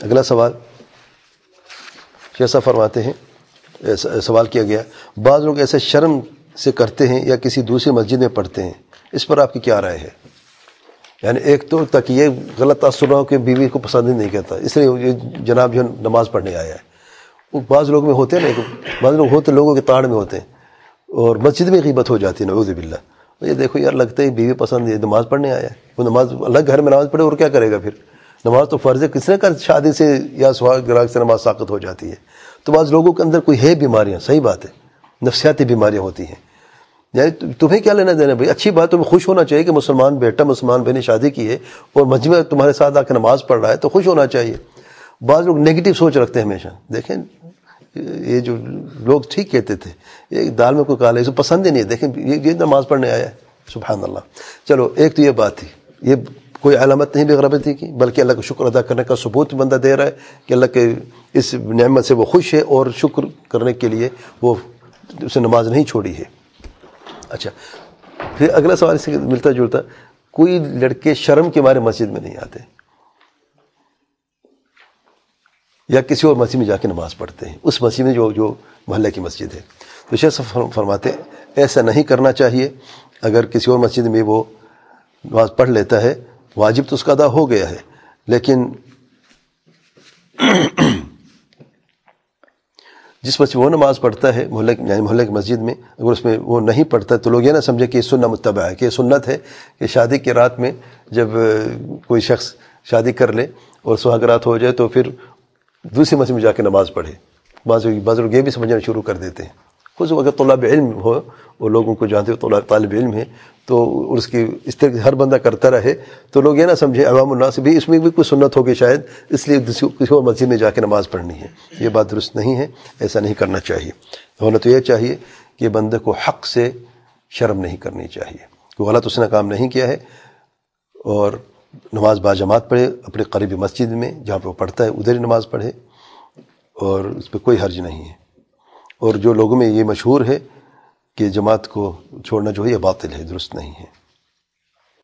اگلا سوال کیسا فرماتے ہیں سوال کیا گیا، بعض لوگ ایسے شرم سے کرتے ہیں یا کسی دوسری مسجد میں پڑھتے ہیں، اس پر آپ کی کیا رائے ہے؟ یعنی ایک تو تک یہ غلط تاثر ہو کہ بیوی کو پسند ہی نہیں کرتا، اس لیے یہ جناب جو نماز پڑھنے آیا ہے۔ وہ بعض لوگ میں ہوتے ہیں نا بعض لوگ ہوتے، لوگوں کے تاڑ میں ہوتے ہیں، اور مسجد میں غیبت ہو جاتی ہے، نعوذ باللہ۔ یہ دیکھو یار، لگتا ہے بیوی پسند یہ نماز پڑھنے آیا ہے۔ وہ نماز الگ گھر میں نماز پڑھے، اور کیا کرے گا پھر؟ نماز تو فرض ہے، کس نے کر شادی سے یا سہاگ گراگ سے نماز ساقت ہو جاتی ہے؟ تو بعض لوگوں کے اندر کوئی ہے بیماریاں، صحیح بات ہے، نفسیاتی بیماریاں ہوتی ہیں۔ یعنی تمہیں کیا لینا دینا بھائی، اچھی بات تمہیں خوش ہونا چاہیے کہ مسلمان بیٹا، مسلمان بہن شادی کی ہے اور مجمع تمہارے ساتھ آ کے نماز پڑھ رہا ہے، تو خوش ہونا چاہیے۔ بعض لوگ نگیٹو سوچ رکھتے ہیں ہمیشہ۔ دیکھیں، یہ جو لوگ ٹھیک کہتے تھے، یہ دال میں کوئی کالا ہے اسے پسند ہی نہیں ہے۔ دیکھیں یہ نماز پڑھنے آیا ہے۔ سبحان اللہ۔ چلو، ایک تو یہ بات تھی، یہ کوئی علامت نہیں بھی غربتی کی، بلکہ اللہ کا شکر ادا کرنے کا ثبوت بندہ دے رہا ہے کہ اللہ کے اس نعمت سے وہ خوش ہے اور شکر کرنے کے لیے وہ اسے نماز نہیں چھوڑی ہے۔ اچھا پھر اگلا سوال اس سے ملتا جلتا کوئی لڑکے شرم کے مارے مسجد میں نہیں آتے؟ یا کسی اور مسجد میں جا کے نماز پڑھتے ہیں؟ اس مسجد میں جو جو محلے کی مسجد ہے۔ تو شیخ فرماتے، ایسا نہیں کرنا چاہیے، اگر کسی اور مسجد میں وہ نماز پڑھ لیتا ہے واجب تو اس کا ادا ہو گیا ہے، لیکن جس مسجد وہ نماز پڑھتا ہے محلے یعنی محلے کی مسجد میں، اگر اس میں وہ نہیں پڑھتا تو لوگ یہ نہ سمجھے کہ یہ سننا متبع ہے، کہ یہ سنت ہے کہ شادی کی رات میں جب کوئی شخص شادی کر لے اور سہاگ رات ہو جائے تو پھر دوسری مسجد میں جا کے نماز پڑھے۔ بعض بعض لوگ یہ بھی سمجھنا شروع کر دیتے ہیں۔ خود اگر طلب علم ہو وہ لوگوں کو جانتے ہو طالب علم ہے تو اس کی اس طرح ہر بندہ کرتا رہے، تو لوگ یہ نہ سمجھے عوام الناس بھی اس میں بھی کوئی سنت ہوگی شاید، اس لیے کسی اور مسجد میں جا کے نماز پڑھنی ہے۔ یہ بات درست نہیں ہے، ایسا نہیں کرنا چاہیے۔ ہونا تو یہ چاہیے کہ بندے کو حق سے شرم نہیں کرنی چاہیے۔ کوئی غلط اس نے کام نہیں کیا ہے اور نماز با جماعت پڑھے، اپنے قریبی مسجد میں جہاں پہ وہ پڑھتا ہے، ادھر ہی نماز پڑھے اور اس پہ کوئی حرج نہیں ہے۔ اور جو لوگوں میں یہ مشہور ہے کہ جماعت کو چھوڑنا جو ہے یہ باطل ہے، درست نہیں ہے۔